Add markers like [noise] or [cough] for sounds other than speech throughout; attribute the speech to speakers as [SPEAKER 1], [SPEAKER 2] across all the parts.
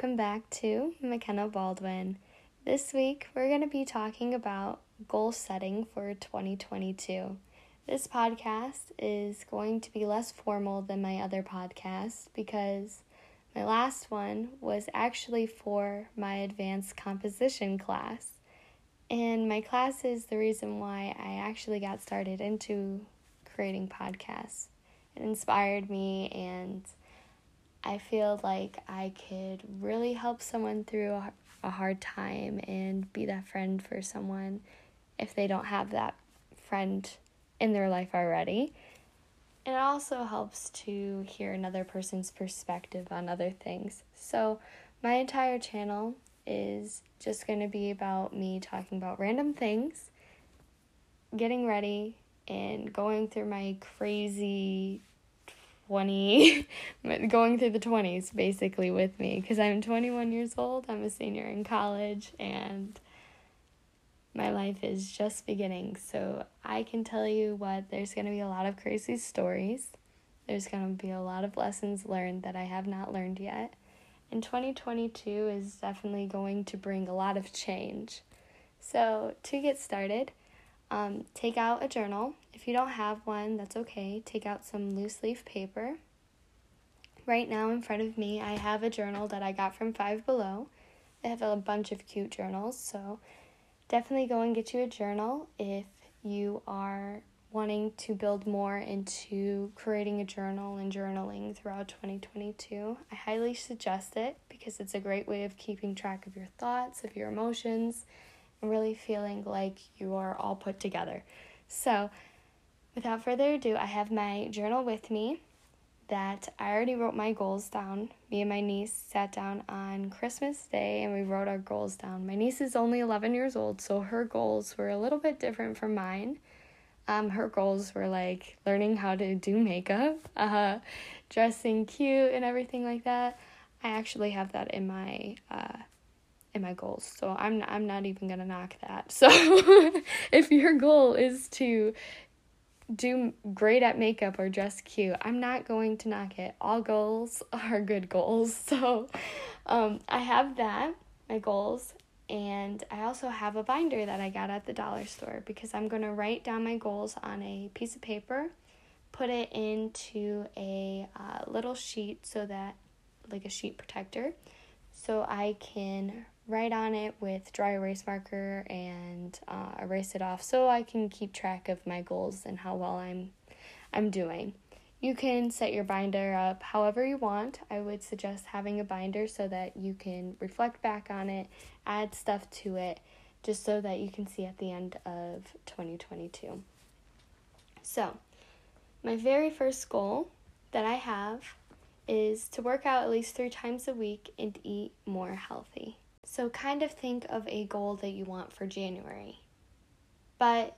[SPEAKER 1] welcome back to McKenna Baldwin. This week we're going to be talking about goal setting for 2022. This podcast is going to be less formal than my other podcast because my last one was actually for my advanced composition class. And my class is the reason why I actually got started into creating podcasts. It inspired me, and I feel like I could really help someone through a hard time and be that friend for someone if they don't have that friend in their life already. And it also helps to hear another person's perspective on other things. So, my entire channel is just going to be about me talking about random things, getting ready, and going through my crazy 20 [laughs] going through the 20s basically with me because I'm 21 years old. I'm a senior in college and my life is just beginning. So I can tell you what there's going to be a lot of crazy stories. There's going to be a lot of lessons learned that I have not learned yet. And 2022 is definitely going to bring a lot of change. So, to get started, um, take out a journal. If you don't have one, that's okay. Take out some loose leaf paper. Right now, in front of me, I have a journal that I got from Five Below. They have a bunch of cute journals, so definitely go and get you a journal if you are wanting to build more into creating a journal and journaling throughout 2022. I highly suggest it because it's a great way of keeping track of your thoughts, of your emotions, and really feeling like you are all put together. So, without further ado, I have my journal with me that I already wrote my goals down. Me and my niece sat down on Christmas Day and we wrote our goals down. My niece is only 11 years old, so her goals were a little bit different from mine. Um, her goals were like learning how to do makeup, [laughs] uh, dressing cute, and everything like that. I actually have that in my uh, in my goals, so I'm I'm not even gonna knock that. [laughs] So [laughs] if your goal is to do great at makeup or dress cute. I'm not going to knock it. All goals [laughs] are good goals. [laughs] So um, I have that, my goals, and I also have a binder that I got at the dollar store because I'm going to write down my goals on a piece of paper, put it into a uh, little sheet so that, like a sheet protector, so I can write on it with dry erase marker and uh, erase it off so I can keep track of my goals and how well I'm I'm doing. You can set your binder up however you want. I would suggest having a binder so that you can reflect back on it, add stuff to it, just so that you can see at the end of 2022. So, my very first goal that I have is to work out at least three times a week and eat more healthy. So, kind of think of a goal that you want for January. But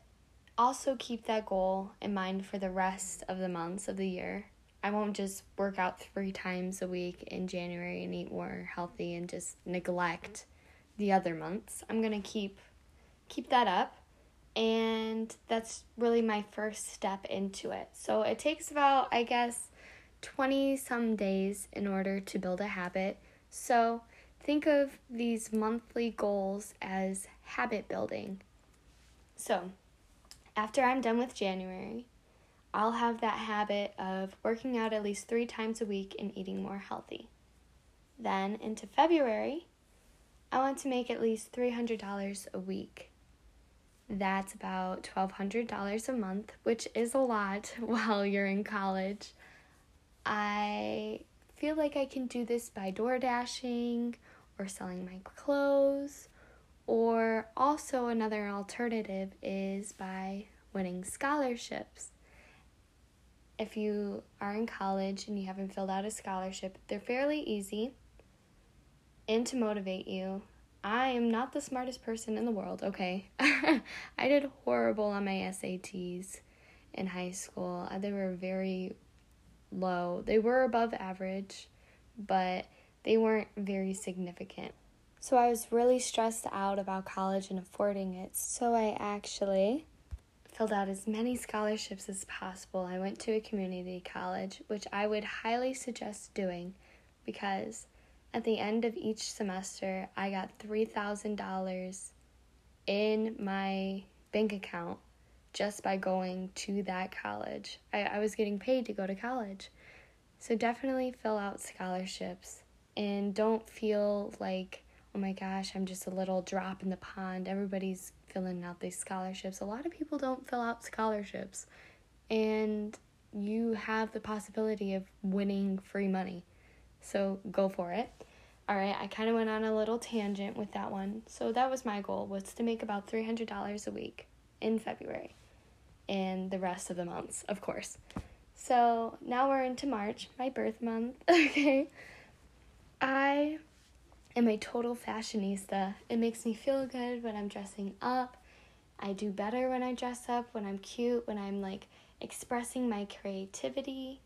[SPEAKER 1] also keep that goal in mind for the rest of the months of the year. I won't just work out three times a week in January and eat more healthy and just neglect the other months. I'm going to keep keep that up and that's really my first step into it. So it takes about I guess 20 some days in order to build a habit. So Think of these monthly goals as habit building. So, after I'm done with January, I'll have that habit of working out at least three times a week and eating more healthy. Then, into February, I want to make at least $300 a week. That's about $1,200 a month, which is a lot [laughs] while you're in college. I feel like I can do this by door dashing or selling my clothes. Or also, another alternative is by winning scholarships. If you are in college and you haven't filled out a scholarship, they're fairly easy and to motivate you. I am not the smartest person in the world, okay? [laughs] I did horrible on my SATs in high school. They were very low. They were above average, but they weren't very significant. So I was really stressed out about college and affording it. So I actually filled out as many scholarships as possible. I went to a community college, which I would highly suggest doing because at the end of each semester, I got $3,000 in my bank account just by going to that college. I, I was getting paid to go to college. So definitely fill out scholarships and don't feel like, oh my gosh, I'm just a little drop in the pond. Everybody's filling out these scholarships. A lot of people don't fill out scholarships, and you have the possibility of winning free money. So go for it. All right, I kind of went on a little tangent with that one. So that was my goal was to make about $300 a week in February and the rest of the months, of course. So now we're into March, my birth month. [laughs] Okay. I am a total fashionista. It makes me feel good when I'm dressing up. I do better when I dress up, when I'm cute, when I'm like expressing my creativity.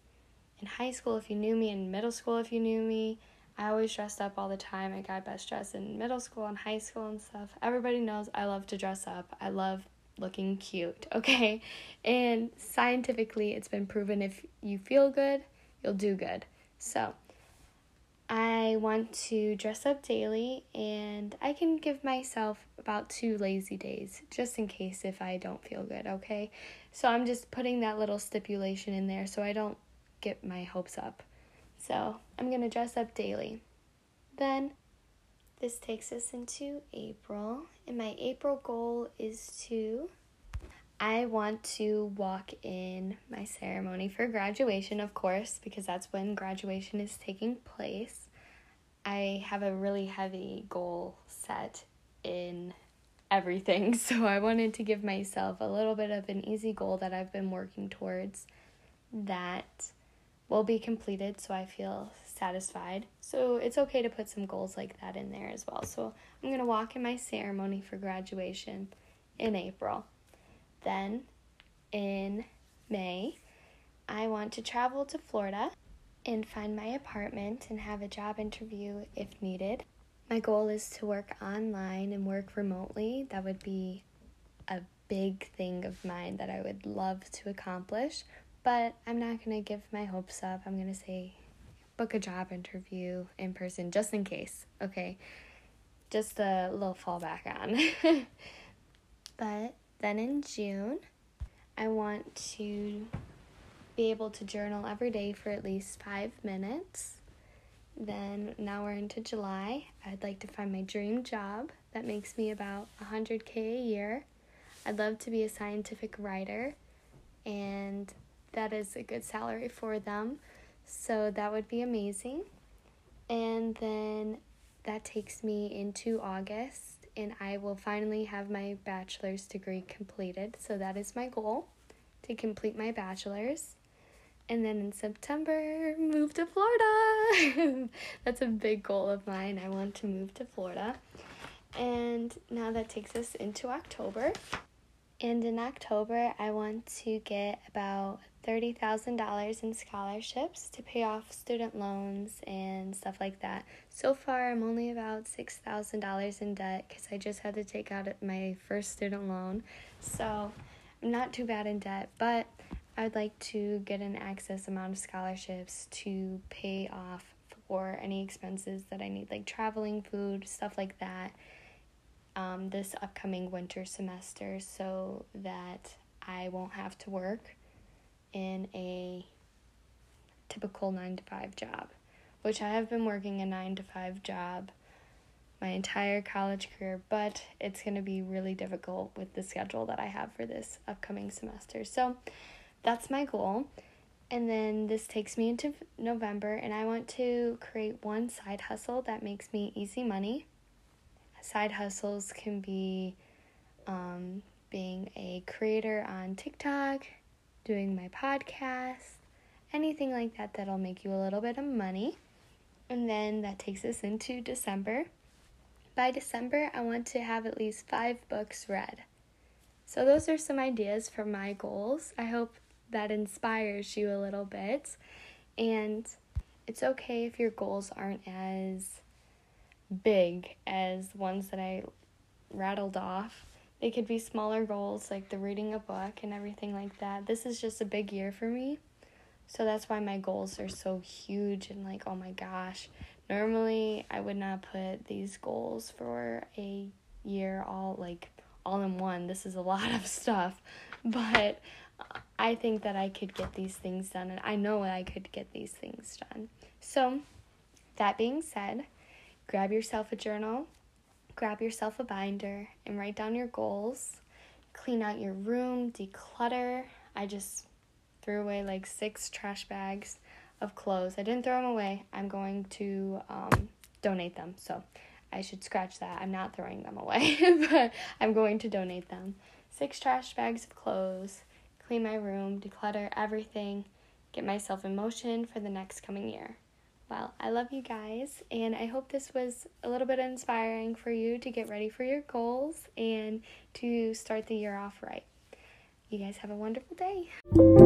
[SPEAKER 1] In high school, if you knew me, in middle school, if you knew me, I always dressed up all the time. I got best dressed in middle school and high school and stuff. Everybody knows I love to dress up. I love looking cute, [laughs] okay? And scientifically, it's been proven if you feel good, you'll do good. So, I want to dress up daily and I can give myself about two lazy days just in case if I don't feel good, okay? So I'm just putting that little stipulation in there so I don't get my hopes up. So I'm going to dress up daily. Then this takes us into April, and my April goal is to I want to walk in my ceremony for graduation, of course, because that's when graduation is taking place. I have a really heavy goal set in everything, [laughs] so I wanted to give myself a little bit of an easy goal that I've been working towards that will be completed so I feel satisfied. So it's okay to put some goals like that in there as well. So I'm going to walk in my ceremony for graduation in April. Then in May, I want to travel to Florida and find my apartment and have a job interview if needed. My goal is to work online and work remotely. That would be a big thing of mine that I would love to accomplish, but I'm not going to give my hopes up. I'm going to say book a job interview in person just in case, okay? Just a little fallback on. [laughs] but then in June, I want to be able to journal every day for at least five minutes. Then now we're into July. I'd like to find my dream job that makes me about 100k a year. I'd love to be a scientific writer, and that is a good salary for them. So that would be amazing. And then that takes me into August, and I will finally have my bachelor's degree completed. So that is my goal to complete my bachelor's. And then in September, move to Florida. [laughs] That's a big goal of mine. I want to move to Florida. And now that takes us into October. And in October, I want to get about $30,000 in scholarships to pay off student loans and stuff like that. So far, I'm only about $6,000 in debt because I just had to take out my first student loan. So I'm not too bad in debt, but I'd like to get an excess amount of scholarships to pay off for any expenses that I need, like traveling, food, stuff like that, um, this upcoming winter semester, so that I won't have to work in a typical 9 to 5 job, which I have been working a 9 to 5 job my entire college career, but it's going to be really difficult with the schedule that I have for this upcoming semester. So, that's my goal. And then this takes me into November, and I want to create one side hustle that makes me easy money. Side hustles can be um, being a creator on TikTok, doing my podcast, anything like that that'll make you a little bit of money. And then that takes us into December. By December, I want to have at least five books read. So, those are some ideas for my goals. I hope that inspires you a little bit. And it's okay if your goals aren't as big as ones that I rattled off. They could be smaller goals like the reading a book and everything like that. This is just a big year for me. So that's why my goals are so huge and like, oh my gosh, Normally, I would not put these goals for a year all like all in one. This is a [laughs] lot of stuff, but I think that I could get these things done and I know I could get these things done. So, that being said, grab yourself a journal, grab yourself a binder, and write down your goals. Clean out your room, declutter. I just threw away like six trash bags of clothes. I didn't throw them away. I'm going to um, donate them. So I should scratch that. I'm not throwing them away, [laughs] but I'm going to donate them. Six trash bags of clothes, clean my room, declutter everything, get myself in motion for the next coming year. Well, I love you guys, and I hope this was a little bit inspiring for you to get ready for your goals and to start the year off right. You guys have a wonderful day.